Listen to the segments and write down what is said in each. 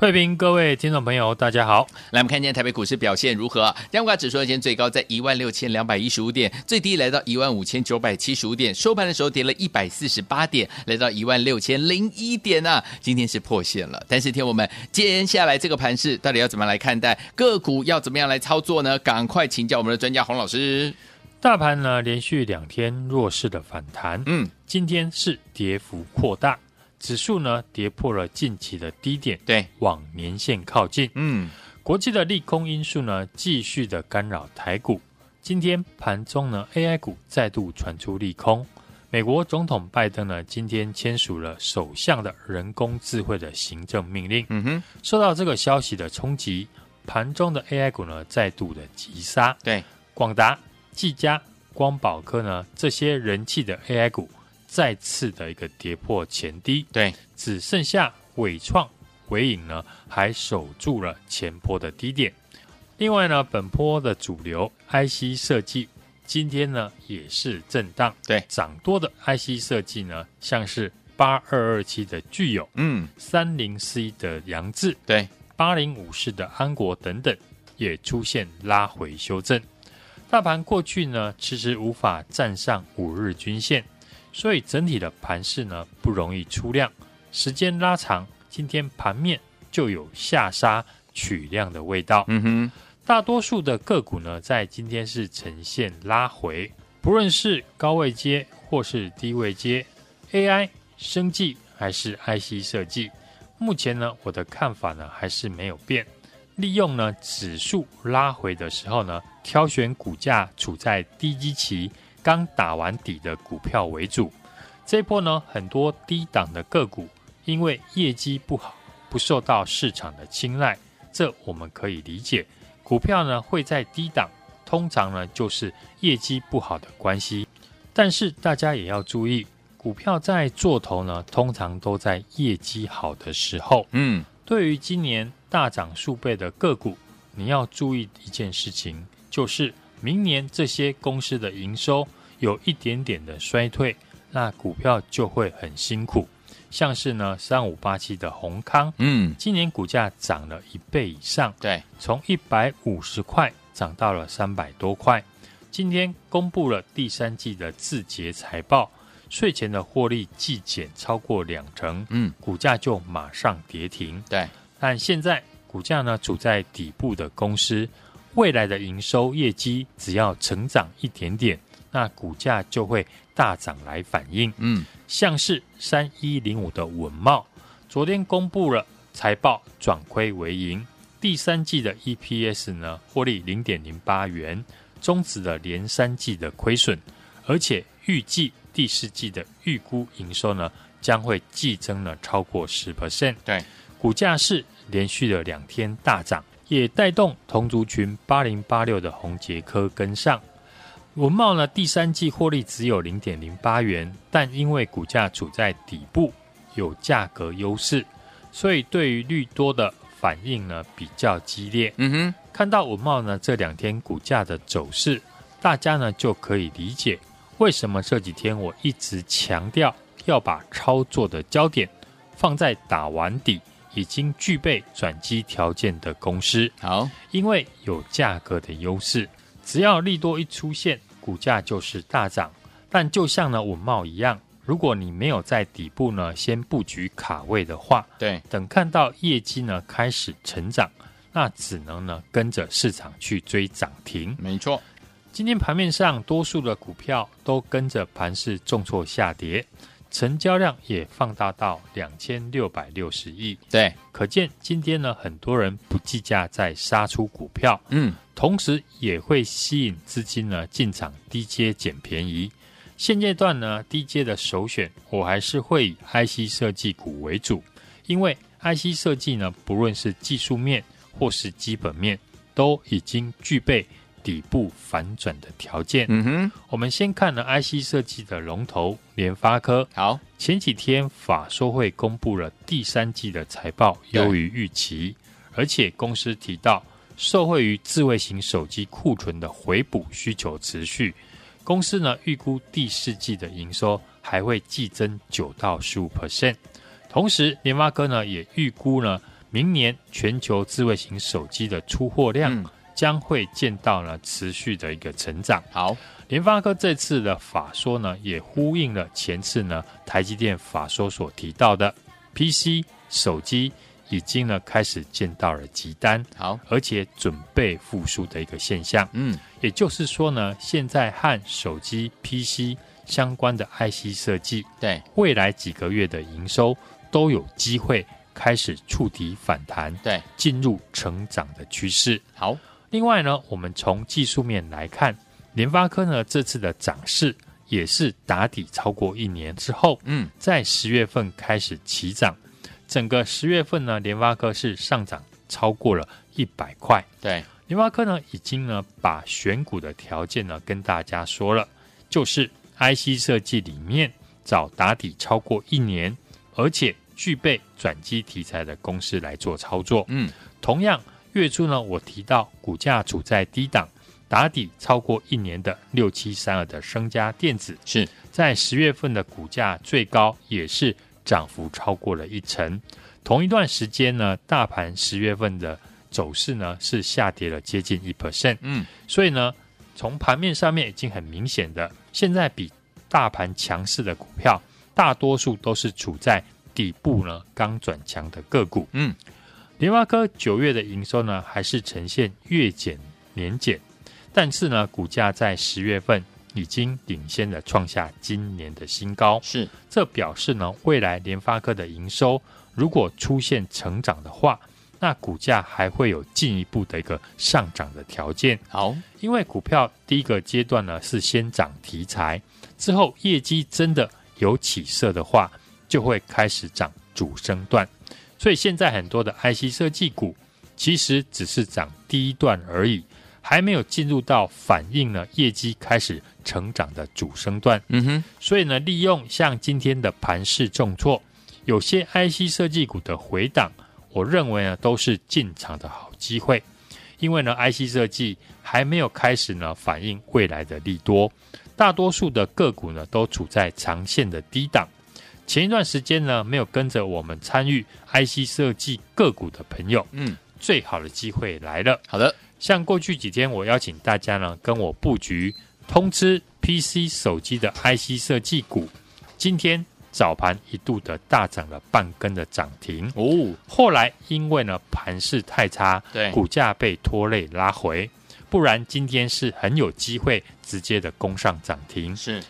慧平，各位听众朋友，大家好。来，我们看今天台北股市表现如何？加权指数今天最高在一万六千两百一十五点，最低来到一万五千九百七十五点，收盘的时候跌了一百四十八点，来到一万六千零一点啊。今天是破线了，但是听我们接下来这个盘势到底要怎么来看待？个股要怎么样来操作呢？赶快请教我们的专家洪老师。大盘呢，连续两天弱势的反弹，嗯，今天是跌幅扩大。指数呢，跌破了近期的低点，对，往年线靠近。嗯，国际的利空因素呢，继续的干扰台股。今天盘中呢，AI 股再度传出利空。美国总统拜登呢，今天签署了首相的人工智慧的行政命令。嗯哼，受到这个消息的冲击，盘中的 AI 股呢，再度的急杀。对，广达、技嘉、光宝科呢，这些人气的 AI 股。再次的一个跌破前低，对，只剩下伟创、伟影呢，还守住了前坡的低点。另外呢，本波的主流 IC 设计今天呢也是震荡，对，涨多的 IC 设计呢，像是八二二七的聚友，嗯，三零四一的杨志，对，八零五四的安国等等，也出现拉回修正。大盘过去呢，迟迟无法站上五日均线。所以整体的盘势呢，不容易出量，时间拉长，今天盘面就有下杀取量的味道。嗯哼，大多数的个股呢，在今天是呈现拉回，不论是高位阶或是低位阶，AI、生技还是 IC 设计，目前呢，我的看法呢还是没有变，利用呢指数拉回的时候呢，挑选股价处在低基期。刚打完底的股票为主，这一波呢，很多低档的个股因为业绩不好，不受到市场的青睐，这我们可以理解。股票呢会在低档，通常呢就是业绩不好的关系。但是大家也要注意，股票在做头呢，通常都在业绩好的时候。嗯，对于今年大涨数倍的个股，你要注意一件事情，就是明年这些公司的营收。有一点点的衰退，那股票就会很辛苦。像是呢，三五八七的宏康，嗯，今年股价涨了一倍以上，对，从一百五十块涨到了三百多块。今天公布了第三季的字节财报，税前的获利季减超过两成，嗯，股价就马上跌停。对，但现在股价呢处在底部的公司，未来的营收业绩只要成长一点点。那股价就会大涨来反映，嗯，像是三一零五的稳懋，昨天公布了财报转亏为盈，第三季的 EPS 呢获利零点零八元，终止了连三季的亏损，而且预计第四季的预估营收呢将会季增了超过十 percent，对，股价是连续了两天大涨，也带动同族群八零八六的宏捷科跟上。稳懋呢，第三季获利只有零点零八元，但因为股价处在底部，有价格优势，所以对于利多的反应呢比较激烈。嗯哼，看到文茂呢这两天股价的走势，大家呢就可以理解为什么这几天我一直强调要把操作的焦点放在打完底已经具备转机条件的公司。好，因为有价格的优势，只要利多一出现。股价就是大涨，但就像呢稳茂一样，如果你没有在底部呢先布局卡位的话，对，等看到业绩呢开始成长，那只能呢跟着市场去追涨停。没错，今天盘面上多数的股票都跟着盘势重挫下跌，成交量也放大到两千六百六十亿。对，可见今天呢很多人不计价在杀出股票。嗯。同时也会吸引资金呢进场低阶捡便宜。现阶段呢低阶的首选，我还是会以 IC 设计股为主，因为 IC 设计呢不论是技术面或是基本面，都已经具备底部反转的条件。嗯哼，我们先看了 IC 设计的龙头联发科。好，前几天法说会公布了第三季的财报优于预期，而且公司提到，受惠于智慧型手机库存的回补需求持续，公司呢预估第四季的营收还会季增九到十五 percent。同时，联发科呢也预估呢，明年全球智慧型手机的出货量将会见到呢持续的一个成长。好，联发科这次的法说呢，也呼应了前次呢台积电法说所提到的 PC 手机已经呢开始见到了急单，好，而且准备复苏的一个现象。嗯，也就是说呢，现在和手机 PC 相关的 IC 设计，对，未来几个月的营收。都有机会开始触底反弹，对，进入成长的趋势。好，另外呢，我们从技术面来看，联发科呢这次的涨势也是打底超过一年之后，嗯，在十月份开始起涨，整个十月份呢，联发科是上涨超过了一百块。对，联发科呢已经呢把选股的条件呢跟大家说了，就是 IC 设计里面找打底超过一年。而且具备转机题材的公司来做操作。嗯，同样月初呢，我提到股价处在低档，打底超过一年的六七三二的升家电子，是在十月份的股价最高也是涨幅超过了一成。同一段时间呢，大盘十月份的走势呢是下跌了接近一 percent。嗯，所以呢，从盘面上面已经很明显的，现在比大盘强势的股票。大多数都是处在底部呢，刚转强的个股。嗯，联发科九月的营收呢，还是呈现月减年减，但是呢，股价在十月份已经领先的创下今年的新高。是，这表示呢，未来联发科的营收如果出现成长的话，那股价还会有进一步的一个上涨的条件。好，因为股票第一个阶段呢是先涨题材，之后业绩真的。有起色的话，就会开始涨主升段。所以现在很多的 IC 设计股其实只是涨第一段而已，还没有进入到反映了业绩开始成长的主升段。嗯哼，所以呢，利用像今天的盘势重挫，有些 IC 设计股的回档，我认为呢都是进场的好机会。因为呢，IC 设计还没有开始呢反映未来的利多。大多数的个股呢，都处在长线的低档。前一段时间呢，没有跟着我们参与 IC 设计个股的朋友，嗯，最好的机会来了。好的，像过去几天，我邀请大家呢，跟我布局通知 PC 手机的 IC 设计股，今天早盘一度的大涨了半根的涨停哦。后来因为呢盘势太差，对，股价被拖累拉回。不然今天是很有机会直接的攻上涨停。是，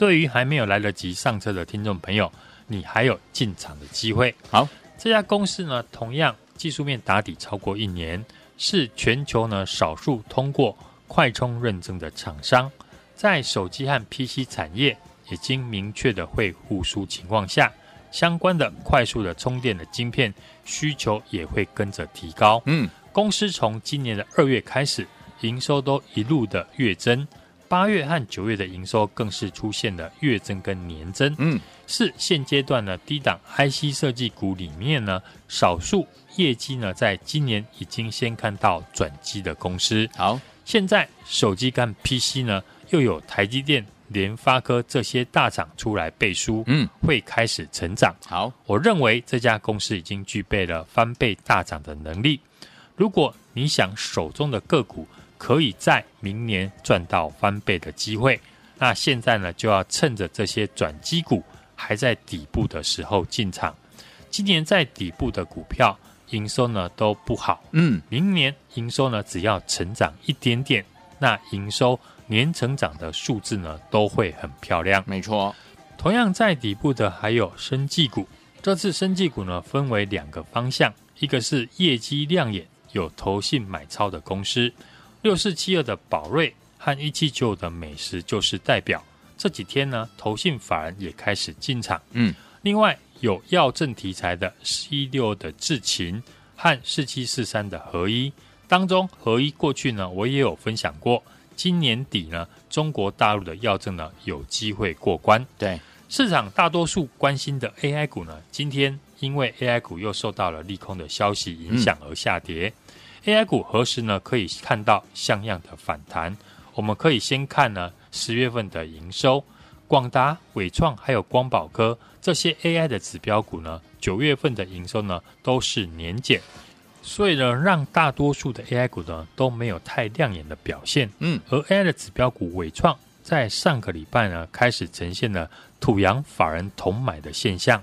对于还没有来得及上车的听众朋友，你还有进场的机会。好，这家公司呢，同样技术面打底超过一年，是全球呢少数通过快充认证的厂商，在手机和 PC 产业已经明确的会复苏情况下，相关的快速的充电的晶片需求也会跟着提高。嗯，公司从今年的二月开始。营收都一路的月增，八月和九月的营收更是出现了月增跟年增，嗯，是现阶段呢低档 IC 设计股里面呢少数业绩呢在今年已经先看到转机的公司。好，现在手机跟 PC 呢又有台积电、联发科这些大厂出来背书，嗯，会开始成长。好，我认为这家公司已经具备了翻倍大涨的能力。如果你想手中的个股，可以在明年赚到翻倍的机会，那现在呢就要趁着这些转机股还在底部的时候进场。今年在底部的股票营收呢都不好，嗯，明年营收呢只要成长一点点，那营收年成长的数字呢都会很漂亮。没错，同样在底部的还有生技股，这次生技股呢分为两个方向，一个是业绩亮眼、有投信买超的公司。六四七二的宝瑞和一七九五的美食就是代表。这几天呢，投信法人也开始进场。嗯，另外有药证题材的四一六的智勤和四七四三的合一，当中合一过去呢，我也有分享过，今年底呢，中国大陆的药证呢有机会过关。对，市场大多数关心的 AI 股呢，今天因为 AI 股又受到了利空的消息影响而下跌。嗯、AI 股何时呢可以看到像样的反弹？我们可以先看呢十月份的营收，广达、伟创还有光宝科这些 AI 的指标股呢，九月份的营收呢都是年减。所以呢，让大多数的 AI 股呢都没有太亮眼的表现。嗯，而 AI 的指标股伟创在上个礼拜呢开始呈现了土洋法人同买的现象，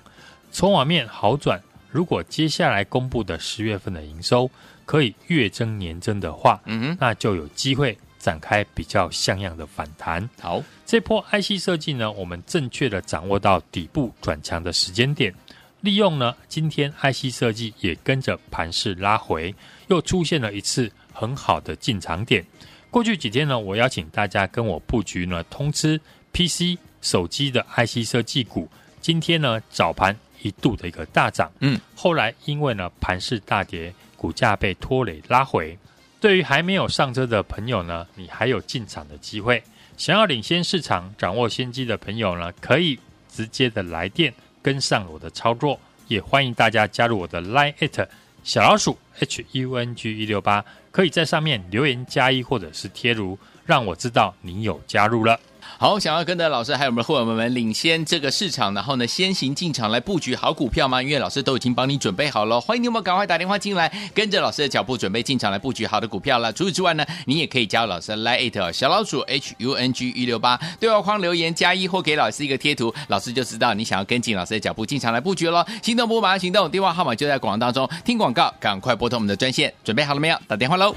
筹码面好转。如果接下来公布的十月份的营收可以月增年增的话，嗯哼，那就有机会展开比较像样的反弹。好，这波 IC 设计呢，我们正确的掌握到底部转强的时间点。利用呢，今天 IC 设计也跟着盘势拉回，又出现了一次很好的进场点。过去几天呢，我邀请大家跟我布局呢，通吃 PC 手机的 IC 设计股。今天呢，早盘一度的一个大涨，嗯，后来因为呢盘势大跌，股价被拖累拉回。对于还没有上车的朋友呢，你还有进场的机会。想要领先市场、掌握先机的朋友呢，可以直接的来电。跟上我的操作，也欢迎大家加入我的 Line@ 小老鼠 H U N G 一六八，可以在上面留言加一或者是贴图，让我知道你有加入了。好，想要跟着老师还有我们的伙伴们领先这个市场，然后呢，先行进场来布局好股票吗？因为老师都已经帮你准备好了，欢迎你们赶快打电话进来，跟着老师的脚步准备进场来布局好的股票了。除此之外呢，你也可以加入老师的 Line@ 小老鼠 H U N G 一六八，对话框留言加一或给老师一个贴图，老师就知道你想要跟进老师的脚步进场来布局了。心动不马上行动，电话号码就在广告当中，听广告赶快拨通我们的专线，准备好了没有？打电话喽。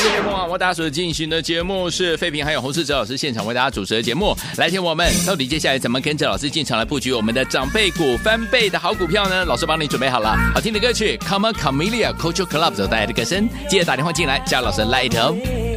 各位朋友，我大家所进行的节目是废品，还有洪世哲老师现场为大家主持的节目。来听我们到底接下来怎么跟着老师进场来布局我们的长辈股翻倍的好股票呢？老师帮你准备好了，好听的歌曲，Come on Camellia Culture Club 所带来的歌声，记得打电话进来加老师 Light。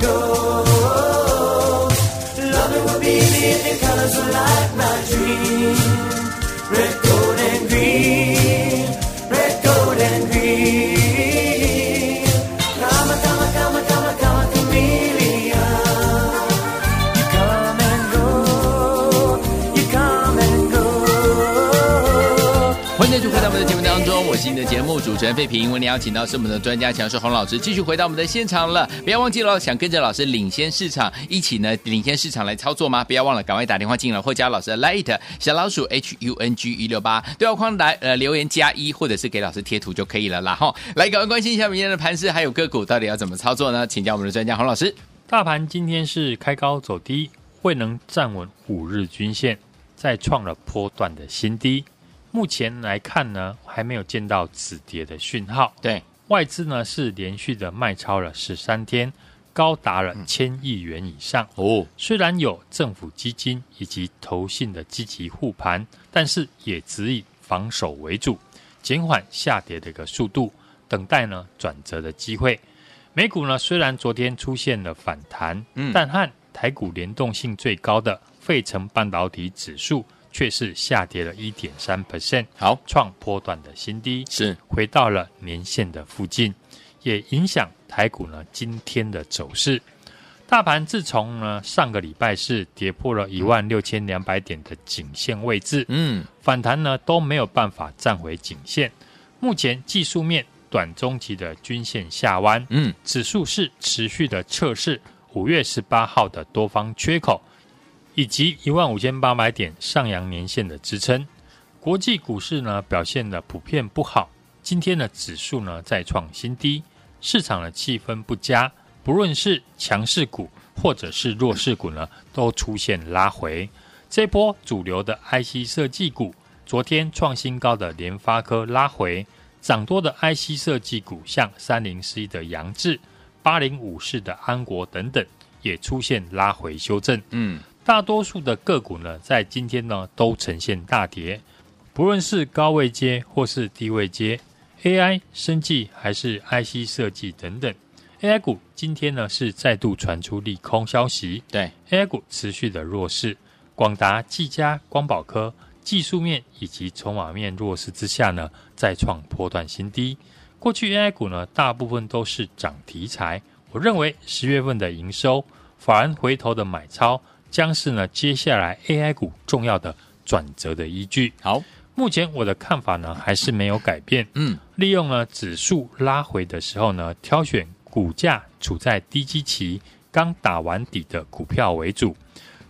go. loving would be the colors of light, my dream. 节目主持人费平。为您邀请到是我们的专家强势洪老师，继续回到我们的现场了。不要忘记了，想跟着老师领先市场，一起呢领先市场来操作吗？不要忘了，赶快打电话进来或加老师的 Light 小老鼠 H U N G 一六八对话框来呃留言加一，或者是给老师贴图就可以了啦。哈，来赶快关心一下明天的盘势还有个股到底要怎么操作呢？请教我们的专家洪老师。大盘今天是开高走低，未能站稳五日均线，再创了波段的新低。目前来看呢，还没有见到止跌的讯号。对，外资呢是连续的卖超了十三天，高达了千亿元以上。哦，虽然有政府基金以及投信的积极护盘，但是也只以防守为主，减缓下跌的一个速度，等待呢转折的机会。美股呢虽然昨天出现了反弹，嗯但和台股联动性最高的费城半导体指数却是下跌了一点三 percent，好，创波段的新低，是。回到了年线的附近，也影响台股呢今天的走势。大盘自从呢上个礼拜是跌破了一万六千两百点的颈线位置，嗯，反弹呢都没有办法站回颈线。目前技术面短中期的均线下弯，嗯，指数是持续的测试五月十八号的多方缺口，以及一万五千八百点上扬年线的支撑。国际股市呢表现的普遍不好，今天的指数呢再创新低，市场的气氛不佳，不论是强势股或者是弱势股呢，都出现拉回。这波主流的 IC 设计股，昨天创新高的联发科拉回，涨多的 IC 设计股，像三零四一的扬智、八零五四的安国等等，也出现拉回修正。嗯，大多数的个股呢，在今天呢都呈现大跌，不论是高位阶或是低位阶，AI、生技还是 IC 设计等等，AI 股今天呢是再度传出利空消息，对，AI 股持续的弱势，广达、技嘉、光宝科技术面以及筹码面弱势之下呢，再创波段新低。过去 AI 股呢，大部分都是涨题材，我认为十月份的营收，反而回头的买超，将是呢接下来 AI 股重要的转折的依据。好，目前我的看法呢，还是没有改变。嗯，利用呢指数拉回的时候呢，挑选股价处在低基期、刚打完底的股票为主。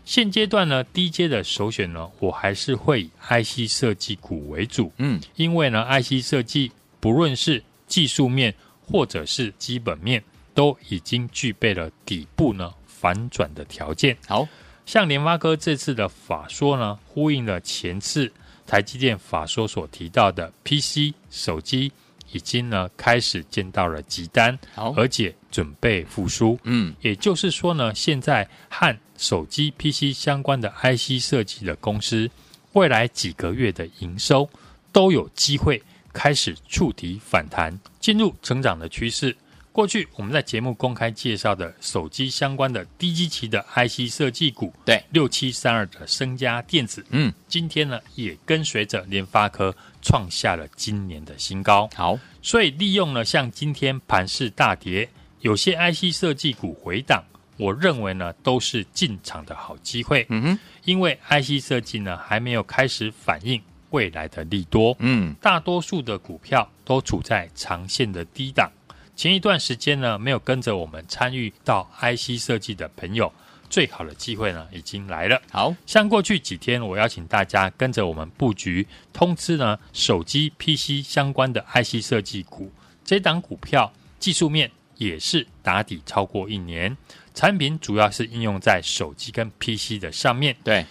现阶段呢，低阶的首选呢，我还是会以 IC 设计股为主。嗯，因为呢，IC 设计不论是技术面或者是基本面，都已经具备了底部呢反转的条件。好，像联发科这次的法说呢，呼应了前次台积电法说所提到的 PC 手机已经呢开始见到了急单，而且准备复苏。嗯，也就是说呢，现在和手机 PC 相关的 IC 设计的公司，未来几个月的营收都有机会开始触底反弹，进入成长的趋势。过去我们在节目公开介绍的手机相关的低基期的 IC 设计股，对，六七三二的升家电子，嗯，今天呢也跟随着联发科创下了今年的新高。好，所以利用了像今天盘势大跌，有些 IC 设计股回档，我认为呢都是进场的好机会。嗯哼，因为 IC 设计呢还没有开始反映未来的利多，嗯，大多数的股票都处在长线的低档。前一段时间呢没有跟着我们参与到 IC 设计的朋友，最好的机会呢已经来了。好，像过去几天，我邀请大家跟着我们布局通知呢手机 PC 相关的 IC 设计股，这档股票技术面也是打底超过一年，产品主要是应用在手机跟 PC 的上面。对，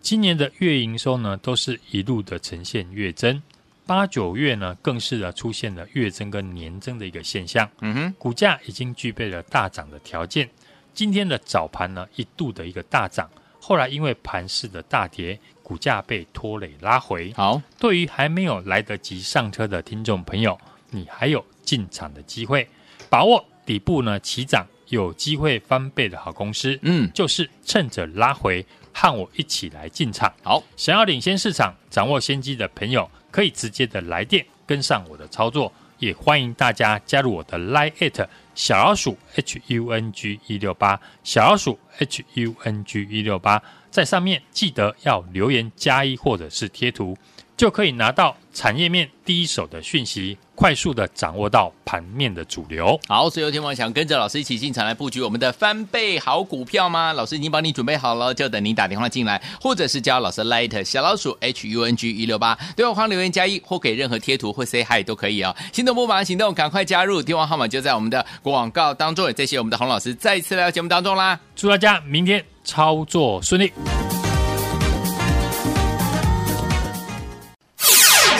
今年的月营收呢都是一路的呈现月增，八九月呢更是呢出现了月增跟年增的一个现象。嗯哼，股价已经具备了大涨的条件。今天的早盘呢，一度的一个大涨，后来因为盘势的大跌，股价被拖累拉回。好，对于还没有来得及上车的听众朋友，你还有进场的机会，把握底部呢起涨，有机会翻倍的好公司。嗯，就是趁着拉回和我一起来进场。好，想要领先市场、掌握先机的朋友，可以直接的来电跟上我的操作，也欢迎大家加入我的 Line@ 小老鼠 HUNG 一六八，小老鼠 HUNG 一六八，在上面记得要留言加一或者是贴图。就可以拿到产业面第一手的讯息，快速的掌握到盘面的主流。好，所以有天王想跟着老师一起进场来布局我们的翻倍好股票吗？老师已经帮你准备好了，就等您打电话进来，或者是加老师 Light 小老鼠 H U N G 一六八，对话框留言加一或给任何贴图或 Say Hi 都可以哦。心动不马上行动，赶快加入，电话号码就在我们的广告当中。也谢谢我们的洪老师再一次来到节目当中啦，祝大家明天操作顺利。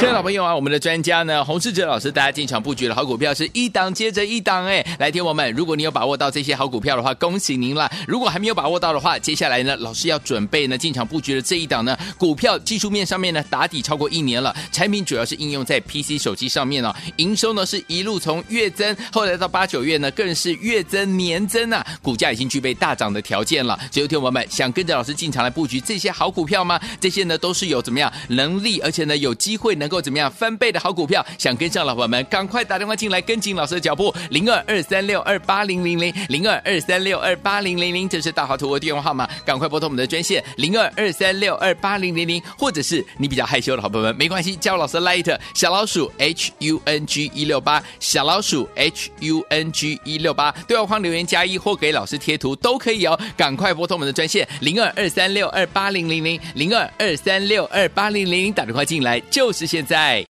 亲爱的老朋友啊，我们的专家呢，洪世哲老师，大家进场布局的好股票是一档接着一档哎，来听我们，如果你有把握到这些好股票的话，恭喜您了。如果还没有把握到的话，接下来呢，老师要准备呢进场布局的这一档呢，股票技术面上面呢打底超过一年了，产品主要是应用在 PC 手机上面哦，营收呢是一路从月增，后来到八九月呢更是月增年增啊，股价已经具备大涨的条件了。所以，听我们想跟着老师进场来布局这些好股票吗？这些呢都是有怎么样能力，而且呢有机会能够怎么样翻倍的好股票，想跟上老伙们，赶快打电话进来跟紧老师的脚步，零二二三六二八零零零零二二三六二八零零零，这是大华图的电话号码，赶快拨通我们的专线零二二三六二八零零零，或者是你比较害羞的好朋友们，没关系，叫老师 Light 小老鼠 H U N G 一六八小老鼠 H U N G 一六八，对话框留言加一或给老师贴图都可以哦，赶快拨通我们的专线零二二三六二八零零零零二二三六二八零零零，打电话进来就是在。